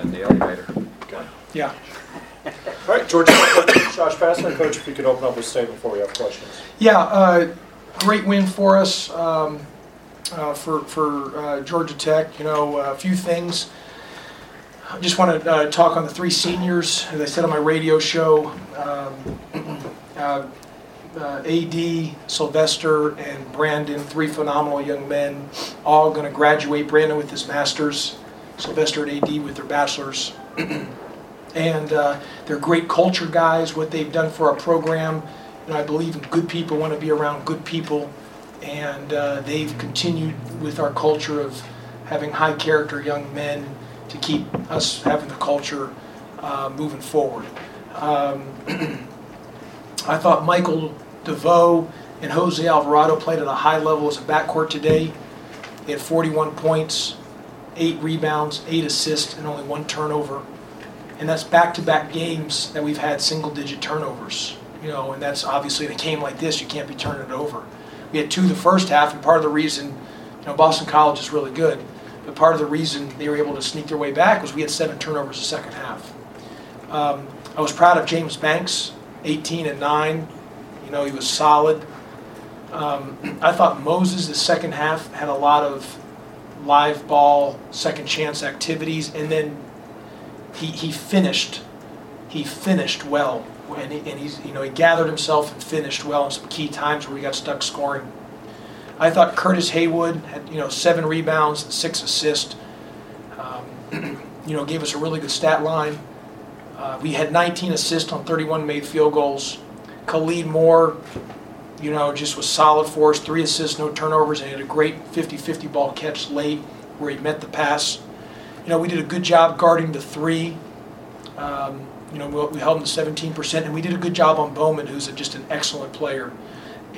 in the elevator. Yeah. All right, George, Josh Pastner, Coach, if you could open up with a statement before we have questions. Yeah, uh, great win for us, um, uh, for, for uh, Georgia Tech. You know, a few things. I just want to uh, talk on the three seniors, as I said on my radio show. Um, uh, uh, AD, Sylvester, and Brandon, three phenomenal young men, all going to graduate. Brandon with his master's, Sylvester and AD with their bachelor's. and uh, they're great culture guys. What they've done for our program, know, I believe good people want to be around good people, and uh, they've continued with our culture of having high character young men to keep us having the culture uh, moving forward. Um, I thought Michael DeVoe and Jose Alvarado played at a high level as a backcourt today. They had 41 points, eight rebounds, eight assists, and only one turnover. And that's back-to-back games that we've had single-digit turnovers. You know, and that's obviously in a game like this, you can't be turning it over. We had two the first half, and part of the reason, you know, Boston College is really good, but part of the reason they were able to sneak their way back was we had seven turnovers the second half. Um, I was proud of James Banks, 18 and 9. You know, he was solid. Um, I thought Moses, the second half, had a lot of live ball, second chance activities, and then he, he finished. He finished well, and, he, and he's you know he gathered himself and finished well in some key times where we got stuck scoring. I thought Curtis Haywood had you know seven rebounds, and six assists. Um, you know, gave us a really good stat line. Uh, we had 19 assists on 31 made field goals. Khalid Moore, you know, just was solid for us. Three assists, no turnovers, and he had a great 50-50 ball catch late where he met the pass. You know, we did a good job guarding the three. Um, you know, we, we held him to 17%, and we did a good job on Bowman, who's a, just an excellent player.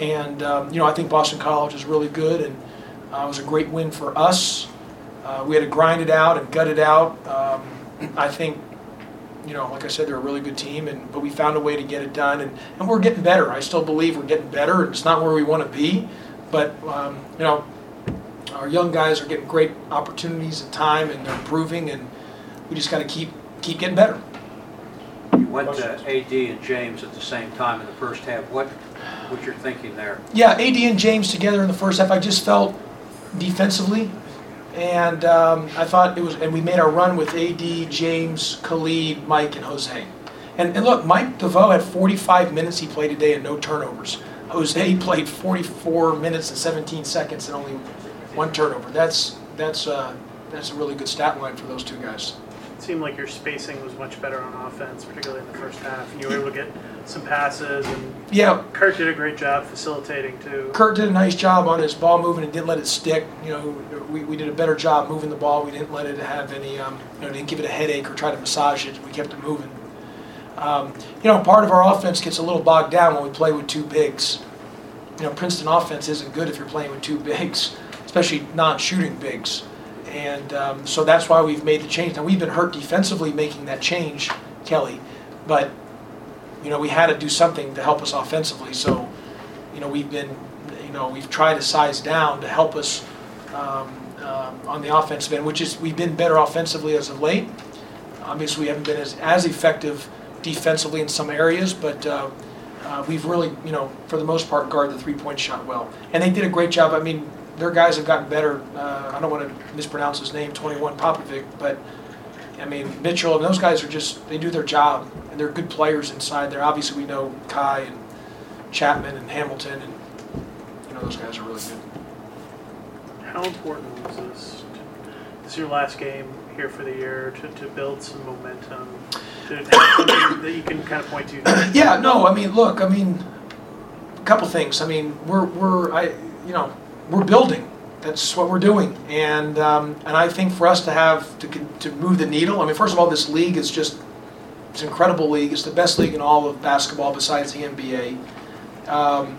And, um, you know, I think Boston College is really good, and uh, it was a great win for us. Uh, we had to grind it out and gut it out. Um, I think you know, like I said, they're a really good team, and but we found a way to get it done, and, and we're getting better. I still believe we're getting better. It's not where we want to be, but um, you know, our young guys are getting great opportunities and time, and they're improving, and we just got to keep keep getting better. You went to AD and James at the same time in the first half. What what you're thinking there? Yeah, AD and James together in the first half. I just felt defensively, and um, I thought it was, and we made our run with AD, James, Khalid, Mike, and Jose. And, and look, Mike DeVoe had 45 minutes he played today and no turnovers. Jose played 44 minutes and 17 seconds and only one turnover. That's that's uh, that's a really good stat line for those two guys. Seemed like your spacing was much better on offense, particularly in the first half. And you were able to get some passes, and Yeah, Kurt did a great job facilitating too. Kurt did a nice job on his ball moving and didn't let it stick. You know, we, we did a better job moving the ball. We didn't let it have any, um, you know, didn't give it a headache or try to massage it. We kept it moving. Um, you know, part of our offense gets a little bogged down when we play with two bigs. You know, Princeton offense isn't good if you're playing with two bigs, especially non-shooting bigs. And um, so that's why we've made the change. Now, we've been hurt defensively making that change, Kelly, but, you know, we had to do something to help us offensively. So, you know, we've been, you know, we've tried to size down to help us um, um, on the offensive end, which is, we've been better offensively as of late. Obviously, we haven't been as, as effective defensively in some areas, but uh, uh, we've really, you know, for the most part, guarded the three-point shot well. And they did a great job. I mean, their guys have gotten better. Uh, I don't want to mispronounce his name, 21 Popovic, but I mean Mitchell and those guys are just they do their job and they're good players inside there. Obviously, we know Ky and Chatman and Hamilton and you know those guys are really good. How important was this? This is your last game here for the year to, to build some momentum, to that you can kind of point to. Yeah, no, I mean, look, I mean, a couple things. I mean, we're we're I you know we're building. That's what we're doing, and um, and I think for us to have to to move the needle. I mean, first of all, this league is just it's an incredible league. It's the best league in all of basketball besides the NBA. Um,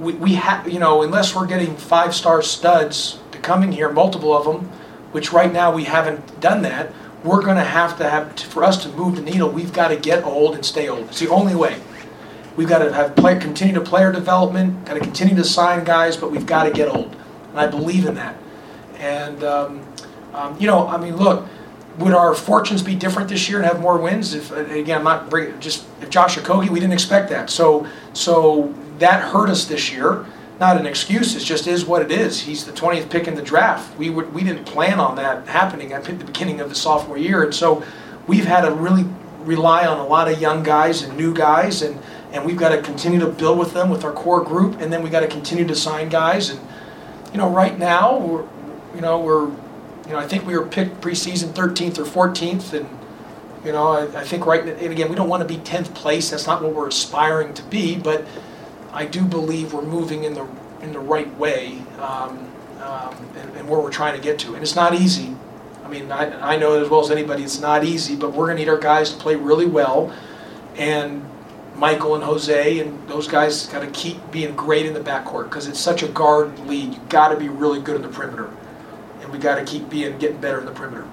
we we have you know unless we're getting five star studs to come in here, multiple of them, which right now we haven't done that. We're going to have to have for us to move the needle. We've got to get old and stay old. It's the only way. We've got to have continue to player development, got to continue to sign guys, but we've got to get old. And I believe in that. And, um, um, you know, I mean, look, would our fortunes be different this year and have more wins? If again, I'm not bringing just if Josh Okogie, we didn't expect that. So so that hurt us this year. Not an excuse. It just is what it is. He's the 20th pick in the draft. We would we didn't plan on that happening at the beginning of the sophomore year, and so we've had to really rely on a lot of young guys and new guys, and and we've got to continue to build with them with our core group, and then we got to continue to sign guys. And you know, right now we're you know we're you know I think we were picked preseason 13th or 14th, and you know I, I think right and again we don't want to be 10th place. That's not what we're aspiring to be, but I do believe we're moving in the in the right way um, um, and, and where we're trying to get to. And it's not easy. I mean, I, I know as well as anybody, it's not easy, but we're going to need our guys to play really well. And Michael and Jose and those guys got to keep being great in the backcourt because it's such a guard lead. You got to be really good in the perimeter, and we got to keep being getting better in the perimeter.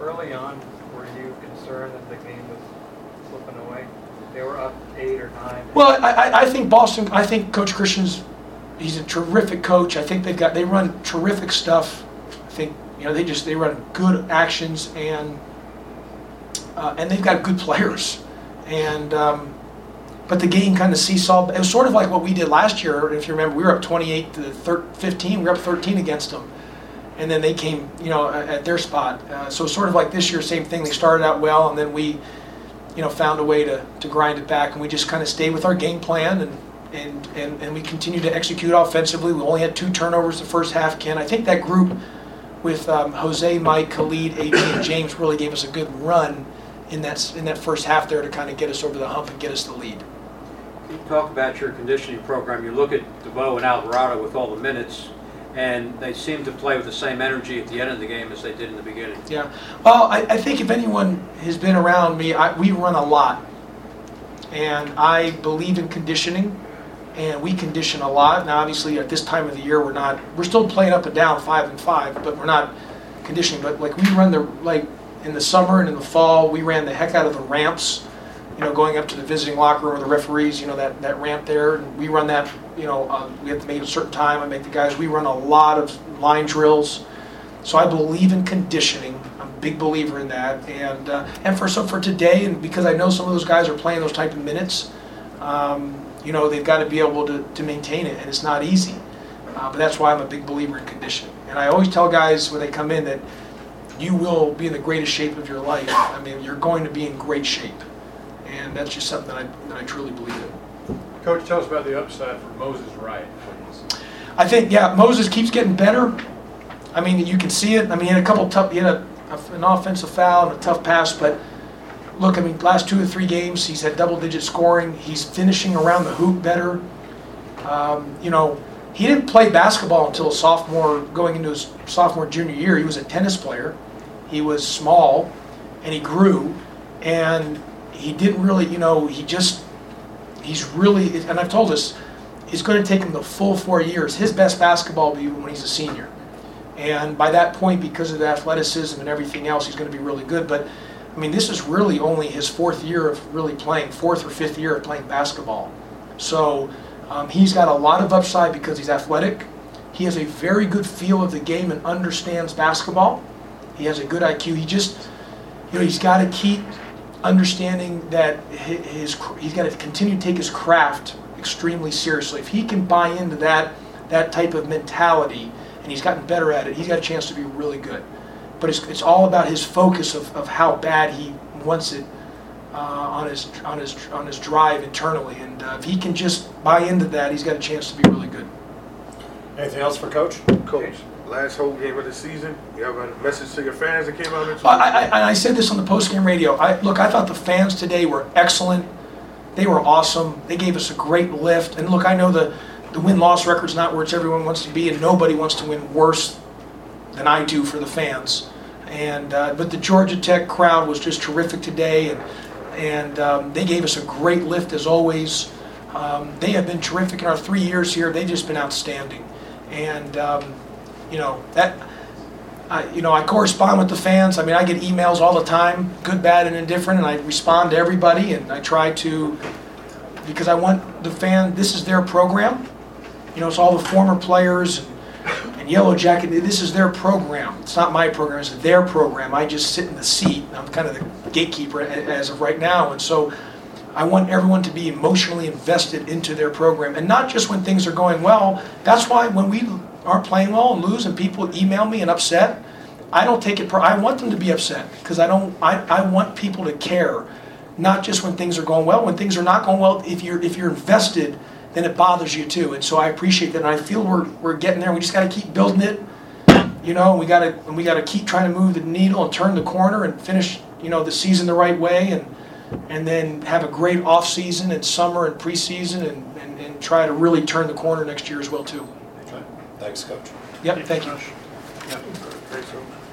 Early on, were you concerned that the game was slipping away? They were up eight or nine. Well, I, I- I think Boston. I think Coach Christian's. He's a terrific coach. I think they've got they run terrific stuff. I think you know they just they run good actions and uh, and they've got good players. And um, but the game kind of seesawed. It was sort of like what we did last year. If you remember, we were up 28 to thir- 15. We were up 13 against them, and then they came you know at, their spot. Uh, so sort of like this year, same thing. They started out well, and then we you know, found a way to, to grind it back, and we just kind of stayed with our game plan, and, and, and, and we continued to execute offensively. We only had two turnovers the first half, Ken. I think that group with um, Jose, Mike, Khalid, AD, and James really gave us a good run in that, in that first half there to kind of get us over the hump and get us the lead. Talk about your conditioning program, you look at DeVoe and Alvarado with all the minutes, and they seem to play with the same energy at the end of the game as they did in the beginning. Yeah. Well, I, I think if anyone has been around me, I, we run a lot. And I believe in conditioning, and we condition a lot. Now, obviously, at this time of the year, we're not, we're still playing up and down, five and five, but we're not conditioning. But like we run the, like in the summer and in the fall, we ran the heck out of the ramps, you know, going up to the visiting locker room with the referees, you know, that, that ramp there. And we run that, you know, uh, we have to make a certain time. I make the guys, we run a lot of line drills. So I believe in conditioning. I'm a big believer in that. And uh, and for so for today, and because I know some of those guys are playing those type of minutes, um, you know they've got to be able to, to maintain it, and it's not easy. Uh, but that's why I'm a big believer in conditioning. And I always tell guys when they come in that you will be in the greatest shape of your life. I mean, you're going to be in great shape, and that's just something that I, that I truly believe in. Coach, tell us about the upside for Moses Wright, please. I think, yeah, Moses keeps getting better. I mean, you can see it. I mean, he had a couple tough, he had a, an offensive foul and a tough pass, but look, I mean, last two or three games, he's had double digit scoring. He's finishing around the hoop better. Um, you know, he didn't play basketball until sophomore, going into his sophomore, junior year. He was a tennis player. He was small and he grew and he didn't really, you know, he just, he's really, and I've told this, it's going to take him the full four years. His best basketball will be when he's a senior. And by that point, because of the athleticism and everything else, he's going to be really good. But I mean, this is really only his fourth year of really playing, fourth or fifth year of playing basketball. So um, he's got a lot of upside because he's athletic. He has a very good feel of the game and understands basketball. He has a good IQ. He just, you know, he's got to keep understanding that his he's got to continue to take his craft extremely seriously. If he can buy into that that type of mentality, and he's gotten better at it, he's got a chance to be really good. But it's, it's all about his focus of, of how bad he wants it uh, on his on his on his drive internally, and uh, if he can just buy into that, he's got a chance to be really good. Anything else for Coach? Coach, last home game of the season, you have a message to your fans that came out into I, I, I- said this on the postgame radio. I, look, I thought the fans today were excellent. They were awesome. They gave us a great lift. And look, I know the, the win loss record's not where everyone wants to be, and nobody wants to win worse than I do for the fans. And uh, but the Georgia Tech crowd was just terrific today, and and um, they gave us a great lift as always. Um, they have been terrific in our three years here. They've just been outstanding, and um, you know that. I, you know, I correspond with the fans. I mean, I get emails all the time, good, bad, and indifferent, and I respond to everybody. And I try to, because I want the fan. This is their program. You know, it's all the former players and, And Yellow Jacket, this is their program. It's not my program, it's their program. I just sit in the seat. I'm kind of the gatekeeper as of right now. And so I want everyone to be emotionally invested into their program. And not just when things are going well. That's why when we aren't playing well and lose and people email me and upset, I don't take it, per- I want them to be upset because I don't, I, I want people to care. Not just when things are going well. When things are not going well, if you're, if you're invested, then it bothers you too. And so I appreciate that. And I feel we're, we're getting there. We just got to keep building it. You know, we got to, and we got to keep trying to move the needle and turn the corner and finish, you know, the season the right way and, and then have a great off-season and summer and preseason and, and, and try to really turn the corner next year as well too. Okay. Thanks, Coach. Yep, thank you. Josh. Great, so.